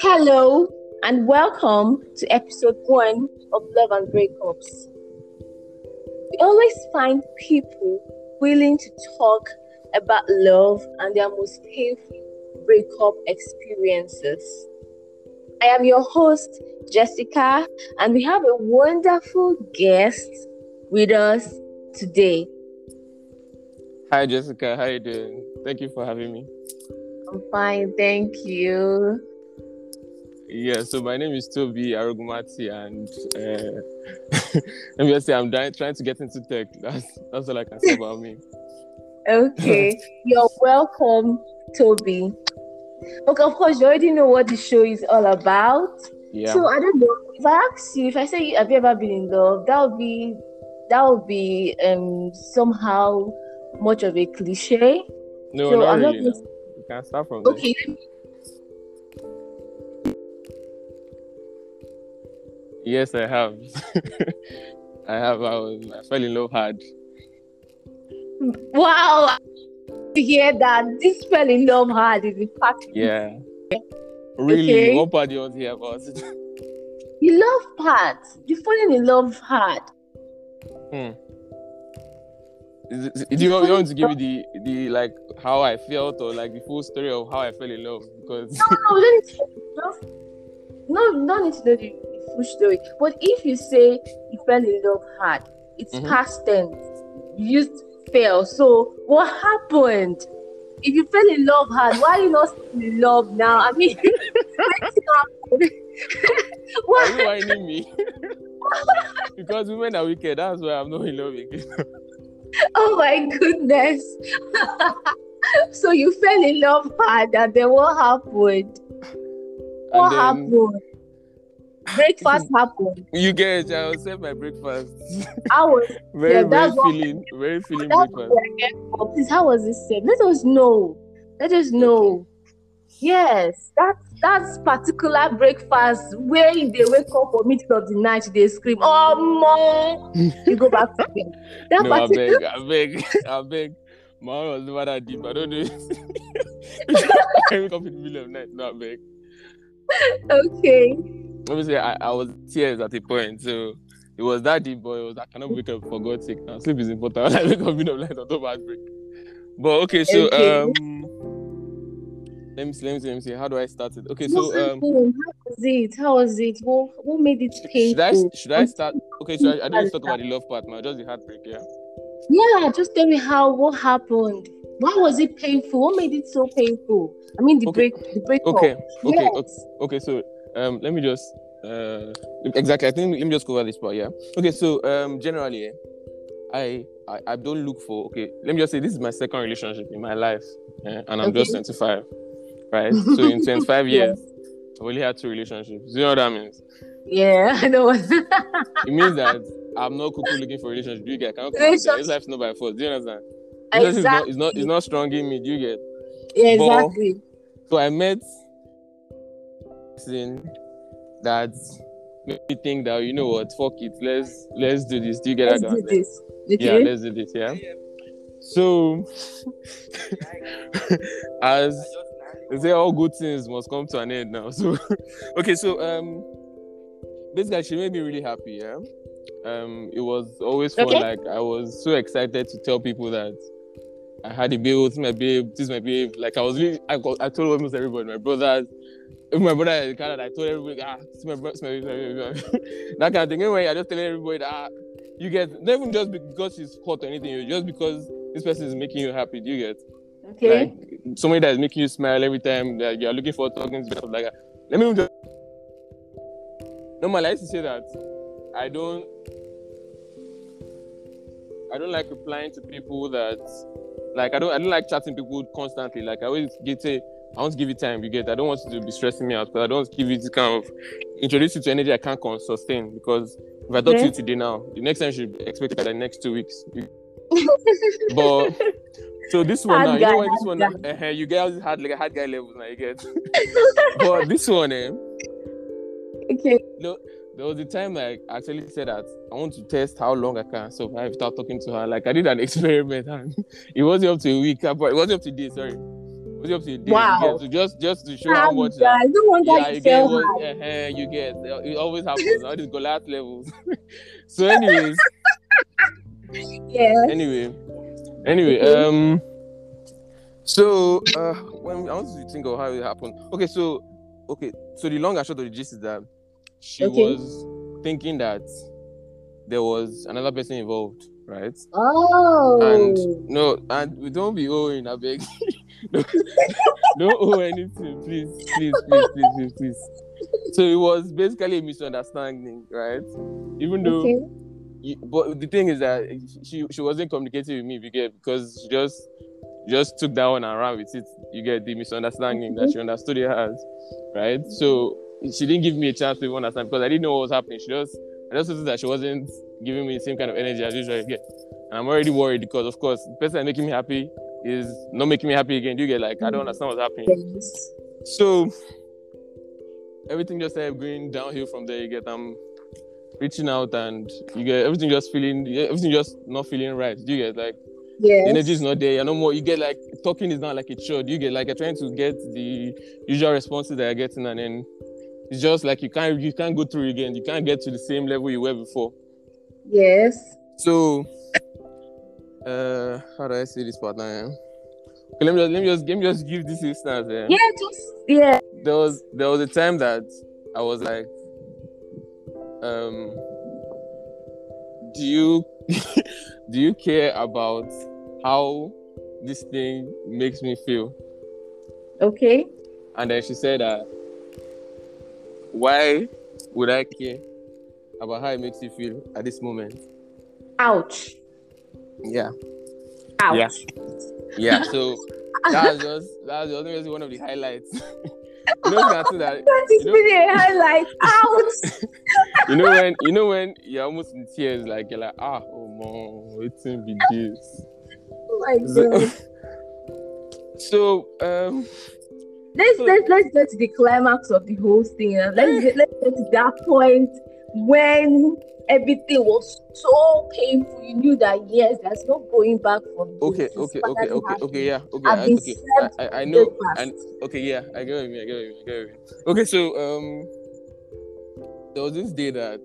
Hello and welcome to episode one of Love and Breakups. We always find people willing to talk about love and their most painful breakup experiences. I am your host, Jessica, and we have a wonderful guest with us today. Hi Jessica, how you doing? Thank you for having me. I'm fine, thank you. Yeah, so my name is Toby Arugumati, and uh, let me just say I'm trying, trying to get into tech. That's that's all I can say about me. Okay, you're welcome, Toby. Okay, of course, you already know what the show is all about. Yeah. So I don't know if I ask you, if I say, have you ever been in love? That would be that would be um somehow much of a cliche. no, so not I'm not really. gonna- You can't start from there. Okay. Yes, I have. I have. I was. I fell in love hard. Wow. To hear that this fell in love hard is in fact Yeah. Really? Okay. What part do you want to hear about? you love parts. You falling in love hard. hmm. Do you want, you want to give me the the like how I felt or like the full story of how I fell in love? Because No, no, we don't need to just no, no need to know the, the full story. But if you say you fell in love hard, it's Mhm. past tense. You used fell. So what happened? If you fell in love hard, why are you not in love now? I mean, what are you whining me? because women are wicked. That's why I'm not in love again. Oh my goodness. so you fell in love hard, and then what happened? What then happened? Breakfast happened. you get. I will serve my breakfast. I was very Yeah, very feeling very feeling breakfast. what I get for. Please, how was it said? Let us know. Let us know. Yes, that's that's particular breakfast where they wake up for middle of the night, they scream, "Oh mom!" You go back to bed. That No, I particular beg, I beg, I beg. My was never that deep. I don't know. I wake up in the middle of the night. No, I beg. okay. Obviously, I, I was tears at a point, so it was that deep, but it was I cannot wake up for God's sake. Now sleep is important. I wake up in the middle of the night on top of heartbreak. But okay, so Okay. um, let me see, let me see, let me see. How do I start it? Okay, so um. How was it? How was it? What, what made it painful? should I should I start? Okay, so I, I don't talk about the love part, man. Just the heartbreak, yeah. Yeah, just tell me how. What happened? Why was it painful? What made it so painful? I mean, the Okay. break, the breakup. Okay, okay, Yes. okay, okay. So um, let me just uh, exactly. I think let me just cover this part. Yeah. Okay. So um, generally, I, I I don't look for. Okay. Let me just say this is my second relationship in my life, eh, and I'm just 25, right? So in 25 Yeah. years, I've only had two relationships. Do you know what that means? Yeah, I know. It means that I'm not cuckoo looking for a relationship. Do you get? I come. This life's not by force. Do you understand? This is not, it's not it's not strong in me. Do you get? Yeah, But- exactly. So I met person that made me think that you know what, fuck it, let's let's do this. Do you get Let's that? do kind of thing? this. Yeah, let's do this. Yeah. So as they say, all good things must come to an end now. So okay, so um, basically she made me really happy. Yeah. Um, it was always fun. Okay. Like I was so excited to tell people that I had a babe, this is my babe, this is my babe. Like I was really, I, got, I told almost everybody, my brothers, even my brother in Canada, I told everybody, ah, this is my brother, this my my that kind of thing. Anyway, I just telling everybody that ah, you get, not even just because she's hot or anything, you just because this person is making you happy. You get? Okay. Like somebody that is making you smile every time that you're looking for talking to stuff like that. Let me just normally I used to say that I don't I don't like replying to people that like I don't I don't like chatting people constantly. Like I always get say I want to give you time, you get I don't want you to be stressing me out because I don't want to give you this kind of introduce you to energy I can't con- sustain because if I talk to Okay. you today now, the next time you should expect it the next two weeks. but so this one now, you know why this one uh, you guys had like a hard guy level now you get. but this one, eh, okay. there was a time I actually said that I want to test how long I can survive without talking to her. Like I did an experiment and it wasn't up to a week, but it wasn't up to a day, sorry. It wasn't up to a day. Wow. Get, so just just to show how much that, no wonder yeah, you you get fell what, high. uh, you get it always happens, all these glass levels. so anyways, yeah. anyway. Anyway, um so uh when I want to think of how it happened. Okay, so okay, so the long and short of the gist is that she Okay. was thinking that there was another person involved, right? Oh. And no, and we don't be owing, I beg. don't, don't owe anything, please, please, please, please, please, please. So it was basically a misunderstanding, right? Even though okay. But the thing is that she she wasn't communicating with me because she just just took that one and ran with it. You get the misunderstanding that she understood it as, right? So she didn't give me a chance to even understand because I didn't know what was happening. She just I just noticed that she wasn't giving me the same kind of energy as usual. Get, and I'm already worried because of course the person making me happy is not making me happy again. You get like I don't understand what's happening. Yes. So everything just started going downhill from there. You get I'm reaching out and you get everything just feeling everything just not feeling right. Do You get like Yes. energy is not there. No more. You get like talking is not like a chore. You get like you're trying to get the usual responses that you're getting, and then it's just like you can't you can't go through again. You can't get to the same level you were before. Yes. So, uh, how do I say this part now? eh? Okay, let me just let me just let me just give this instance. eh? Yeah, just yeah. there was there was a time that I was like, um, do you do you care about how this thing makes me feel? Okay. And then she said that why would I care about how it makes you feel at this moment? Ouch. Yeah, Ouch. Yeah. yeah. So that was just that was just one of the highlights. you know, Nancy, that That is You know- highlight. Ouch. you know when you know when you're almost in tears, like you're like, ah, oh man, waiting be this. oh my god. So um let's let's let's get to the climax of the whole thing. Let's get let's get to that point when everything was so painful. You knew that yes, there's no going back from this. okay, okay, okay, okay, okay, yeah, okay, I, okay. I, I, know, and okay, yeah, I get what you mean, I get what you mean, I get what you mean. Okay, so um, there was this day that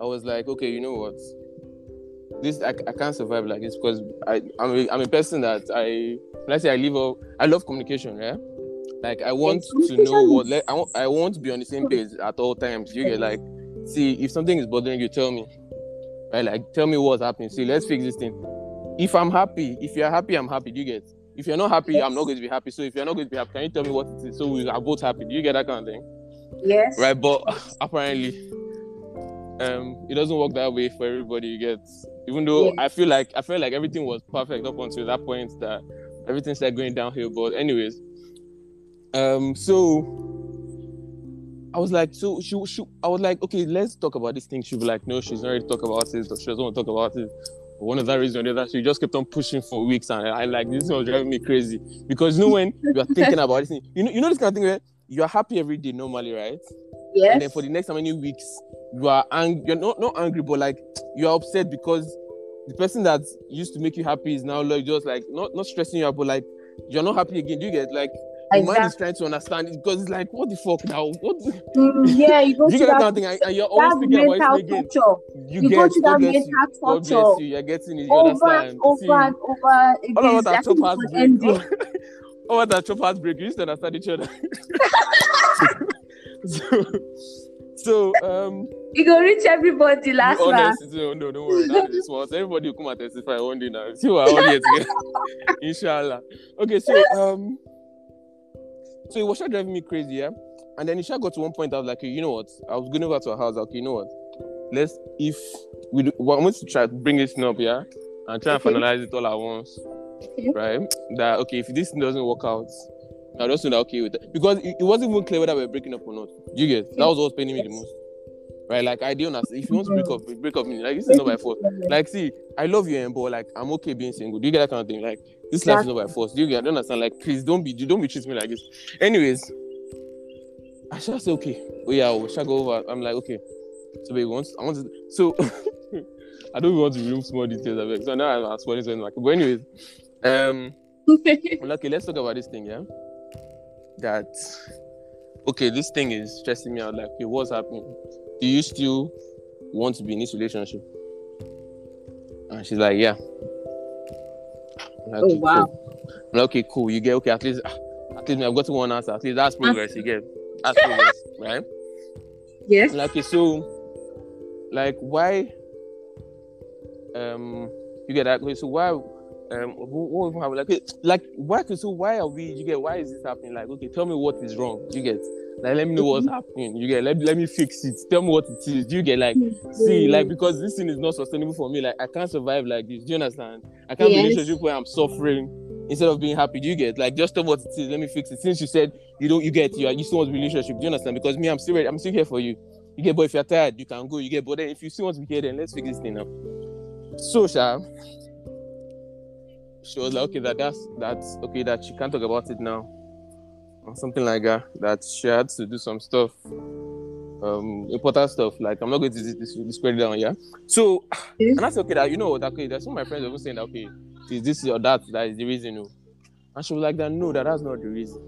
I was like, okay, you know what, this I, I can't survive like this because I I'm a, I'm a person that I let's say I live up, I love communication, yeah. Like I want to know what like, I want I want to be on the same page at all times. You get like, see if something is bothering you, tell me. Right, like tell me what's happening. See, let's fix this thing. If I'm happy, if you're happy, I'm happy. Do you get? If you're not happy, I'm not going to be happy. So if you're not going to be happy, can you tell me what it is so we are both happy? Do you get that kind of thing? Yes. Right, but apparently, um, it doesn't work that way for everybody. You get, even though Yeah. I feel like I felt like everything was perfect up until that point that everything started going downhill. But anyways, um, so I was like, so she, she, I was like, okay, let's talk about this thing. She'll be like, no, she's not ready to talk about it, she doesn't want to talk about it. One of that reason or the other, she just kept on pushing for weeks, and I like this was driving me crazy because you know when you are thinking about this thing, you know, you know this kind of thing where you are happy every day normally, right? Yes. and then for the next how many weeks you are angry you're not not angry but like you're upset because the person that used to make you happy is now like just like not not stressing you out but like you're not happy again do you get like your mind is trying to understand it because it's like what the fuck now what Mm, yeah, you go you to get that kind of thing and, you're always thinking about it again you, You, get go to that mental you God you you're getting it you over understand over See, and over again. all about that chop heart ending. all about that chop heart break you used to understand each other so so um You go reach everybody last You last. no, no, don't worry. That is. So everybody will come and testify one day now. See what all here together. Inshallah. Okay, so um, so it was just driving me crazy, yeah. And then it just got to one point. I was like, you know what? I was going over to her house. Okay, you know what? Let's if we do, well, I want to try to bring this thing up, yeah, and try and finalize it all at once, right? That okay, if this thing doesn't work out. I just know that okay with it because it, it wasn't even clear whether we are breaking up or not. You get? That was what's paining me the most. Right? Like I don't. If you want to break up, break up. me. Like this is not by force. Like, see, I love you, and but like I'm okay being single. Do you get that kind of thing? Like this life is not by force. Do you get? I don't understand. Like, please don't be, you don't be treating me like this. Anyways, I shall say, okay, oh yeah, we shall go over. I'm like, okay. So we want, I want to, so I don't want to remove small details of it. So now I'm spoiling something like, but anyways, um, okay, let's talk about this thing, yeah. That okay, this thing is stressing me out. Like, okay, what's happening? Do you still want to be in this relationship? And she's like, yeah. Oh, wow. Cool. Like, okay, cool. You get okay. At least, ah, at least I've got one answer. At least that's progress. You get that's progress, right? Yes. Like, okay, so, like, why? Um, you get that? Okay, so why? Um, what, what even happened? Like, like, why? So why are we? You get why is this happening? Like, okay, tell me what is wrong. You get like, let me know what's happening. You get let, let me fix it. Tell me what it is. Do You get like, hmm. see, hmm. like because this thing is not sustainable for me. Like, I can't survive like this. Do you understand? I can't be in a Yes. relationship where I'm suffering instead of being happy. Do you get like just tell me what it is? Let me fix it. Since you said you don't, you get you, are- you still want a relationship. Do you understand? Because me, I'm still ready. I'm still here for you. You get, but if you're tired, you can go. You get, but then if you still want to be here, then let's fix this thing up. So, Sha, she was like, okay, that that's that's okay, that she can't talk about it now, or something like that. That she had to do some stuff, um, important stuff. Like I'm not going to dis- dis- spread it down, yeah. So, and I said, okay, that you know what, okay, some of my friends were saying that, okay, is this or that that is the reason, no. And she was like, that no, that that's not the reason.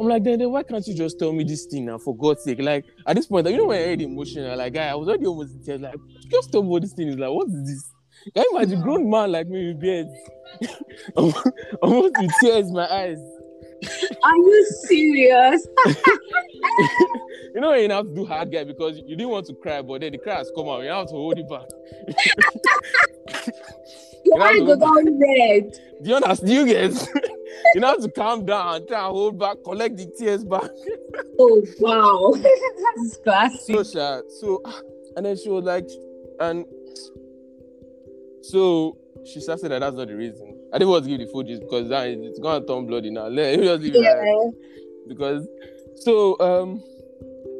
I'm like, then, then why can't you just tell me this thing now, for God's sake? Like, at this point, you know, when I heard emotional, like, I, I was already almost in tears, like, just tell me what this thing is like. What is this? Can you imagine a grown man like me with beard? almost with tears in my eyes. Are you serious? You know, you have to do hard guy because you didn't want to cry, but then the cry has come out. You have to hold it back. Your You have eyes to go hold down red. Do you understand? You get? you have to calm down try and hold back, collect the tears back. Oh wow, that's classic. so sha, so ah, and then she was like, and so she started that that's not the reason. I didn't want to give the full gist because that is it's gonna turn bloody now. Let me just leave it like because so um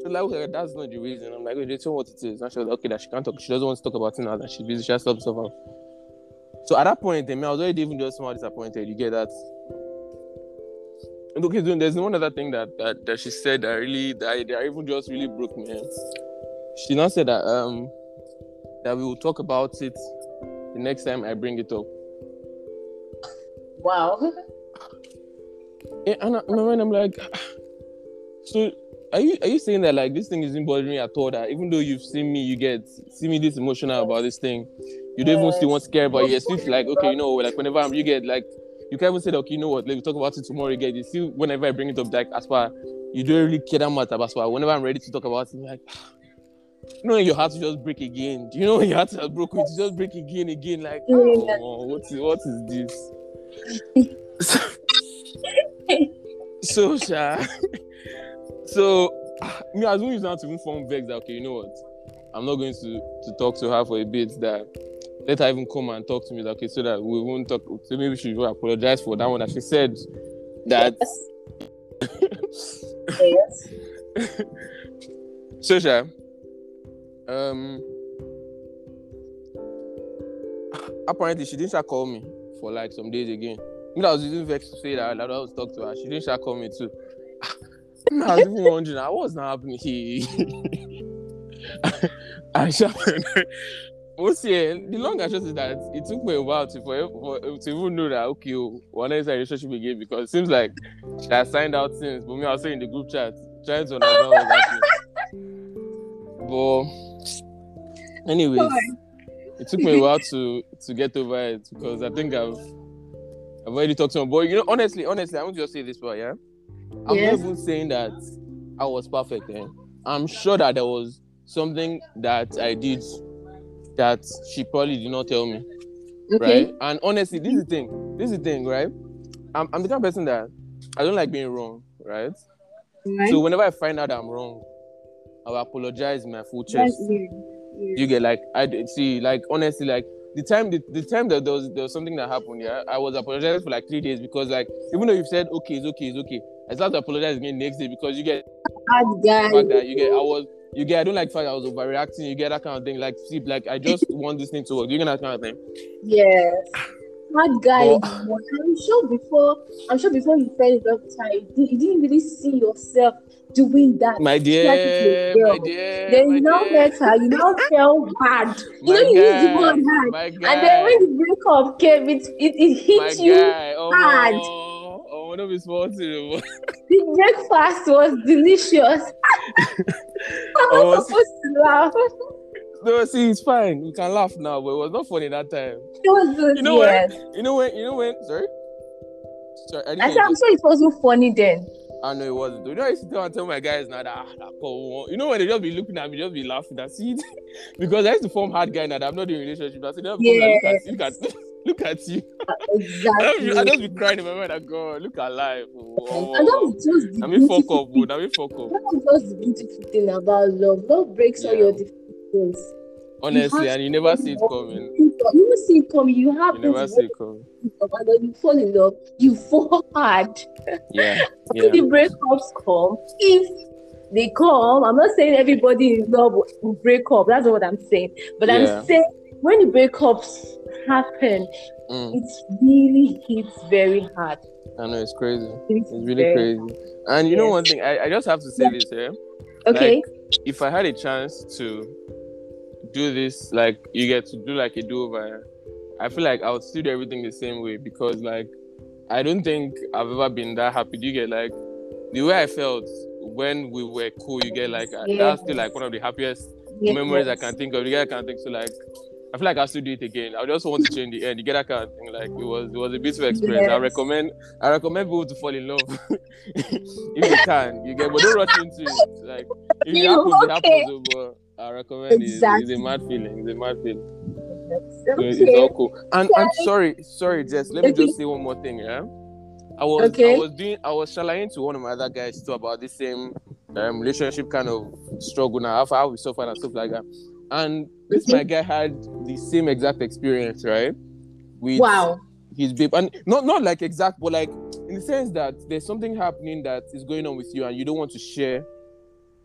so like okay, that's not the reason. I'm like, okay, tell me what it is. And she was like, okay, that she can't talk. She doesn't want to talk about it now. That she's busy. She has to stuff out. So at that point, I, mean, I was already even just somehow disappointed. You get that? And okay, there's one other thing that that, that she said that really that, that even just really broke me. She now said that um that we will talk about it the next time I bring it up. Wow. Yeah, and I, in my mind, I'm like, so are you are you saying that like this thing isn't bothering me at all? That even though you've seen me, you get see me this emotional about this thing, you don't even still want to care about it. You still feel like okay, you know, like whenever I'm, you get like you can't even say, okay, you know what, let me talk about it tomorrow. You get you see whenever I bring it up, like as far you don't really care that much about as far whenever I'm ready to talk about it, I'm like. You know, your heart will just break again. Do you know your heart has broken? It just break again, again. Like, oh, what is what is this? so sha. So me as soon as now to even form vex that okay you know what? I'm not going to to talk to her for a bit that let her even come and talk to me that okay so that we won't talk so maybe she should apologize for that one that she said that Yes. so sha um apparently she didn't call me for like some days again. Me that was using vex to say that that I was talk to her she didn't start call me too. I was even wondering what's not happening? Here I shall What's here? Eh, the long and short is that it took me a while to for, for to even know that okay, oh, one is a relationship again because it seems like she has signed out since. But me, I was saying in the group chat, trying to understand what's happening. But anyways, it took me a while to to get over it because I think I've I've already talked to my But You know, honestly, honestly, I want to just say this part, yeah. I'm Yes. not even saying that I was perfect. Eh? I'm sure that there was something that I did that she probably did not tell me, Okay. right? And honestly, this is the thing. This is the thing, right? I'm, I'm the kind of person that I don't like being wrong, right? Right. So whenever I find out I'm wrong, I will apologize in my full chest. yeah. You get like I d- see, like honestly, like the time the, the time that there was there was something that happened, yeah, I was apologizing for like three days because like even though you've said okay, it's okay, it's okay, I started to apologize again next day because you get Bad guy. that you get I was you get I don't like the fact I was overreacting, you get that kind of thing. Like see, like I just want this thing to work. You get that kind of thing. Yes. Hard guy. But- I'm sure before. I'm sure before you fell in love with her, you, did, you didn't really see yourself doing that. My dear, my dear. Then my you now met her. You now felt bad. You know you used the guy, word hard. My And then when the breakup came, it it, it my hit you. guy. Oh, hard. oh, oh, don't be sporty. The breakfast was delicious. I'm Oh, not supposed to laugh. No, see, it's fine. We can laugh now, but it was not funny that time. It was good. You know what? yes. You know when? You know when? Sorry. Sorry, I, didn't I said, I'm you. sure it wasn't funny then. I know it wasn't. You know, I used to tell, and tell my guys now that, ah, that call, you know, when they just be looking at me, just be laughing. I see it because I used to form hard guy now that I'm not in a relationship. I said, they'll like, look at, look at, look at you. I Exactly. I just be crying in my mind. I go, look at life. Oh, and that was just the I mean, fuck up, bro. I mean, fuck up. That was just the beautiful thing about love. Love breaks all Yeah. your Honestly, have and you never see it coming. You never see it coming. You have You never see it coming. and then you fall in love. You fall hard. Yeah, yeah. the breakups come, if they come, I'm not saying everybody in love will- break up. That's not what I'm saying. But Yeah. I'm saying when the breakups happen, Mm, it really hits very hard. I know it's crazy. It It's really crazy. And you know one thing, I, I just have to say this here. Okay. Like, if I had a chance to do this, like you get to do like a do over, I feel like I would still do everything the same way because like I don't think I've ever been that happy. Do you get like the way I felt when we were cool? You get like I- that's still like one of the happiest Yes, memories I can think of. You get I can think so like. I feel like I still do it again. I just want to change the end. You get that kind of thing. Like it was, it was a beautiful experience. I recommend, I recommend people to fall in love if you can. You get, but don't rush into it. Like if it You happens, it okay? happens. oh, But I recommend it. It's Exactly. a mad feeling. It's a mad feeling. So It's Okay. all cool. And I'm sorry, sorry, Jess. Let me Okay. just say one more thing. Yeah, I was, Okay. I was doing, I was shalaing to one of my other guys too about the same um, relationship kind of struggle now, how, how we suffer and stuff like that. And this Okay. my guy had the same exact experience, right? With Wow. his babe, and not not like exact, but like in the sense that there's something happening that is going on with you, and you don't want to share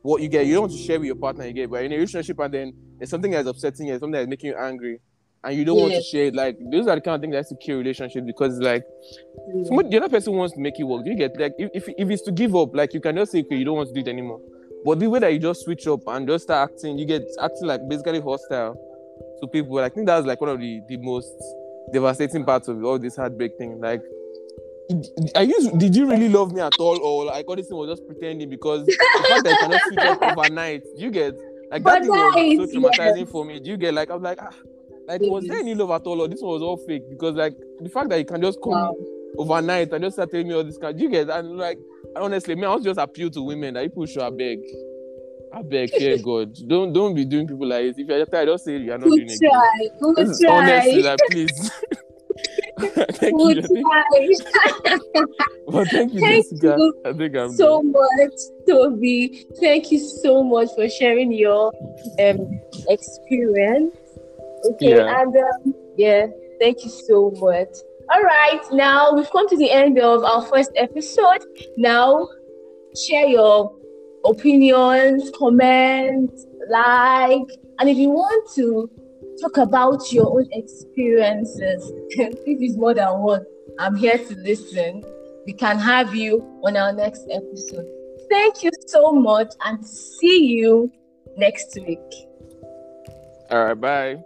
what you get. You don't want to share with your partner. You get, but in a relationship, and then there's something that's upsetting you, something that's making you angry, and you don't want to share it. Like those are the kind of things that's to kill relationship because like the other person wants to make it work. Do you get like if, if if it's to give up, like you can just say okay, you don't want to do it anymore. But the way that you just switch up and just start acting, you get acting like basically hostile to people. I think that's like one of the the most devastating parts of all this heartbreak thing. Like, are you did you really love me at all, or like all this thing was just pretending? Because the fact that you cannot switch up overnight, you get like that was so traumatizing for me. Do you get like I'm like ah, like was there any love at all, or this one was all fake? Because like the fact that you can just come Wow. overnight and just start telling me all this kind. Do you get and like honestly, man, I was just appeal to women that people should I beg. I beg, fear God. Don't don't be doing people like this. If you're tired, just say you're not Good doing it. try. Good try. honestly like please. thank you. Good well, thank you, Thank Jessica. you I think I'm so done. much, Toby. Thank you so much for sharing your um experience. Okay, Yeah. and um, yeah, thank you so much. All right, now we've come to the end of our first episode. Now, share your opinions, comments, like, and if you want to talk about your own experiences, this is more than one. I'm here to listen. We can have you on our next episode. Thank you so much and see you next week. All right, bye.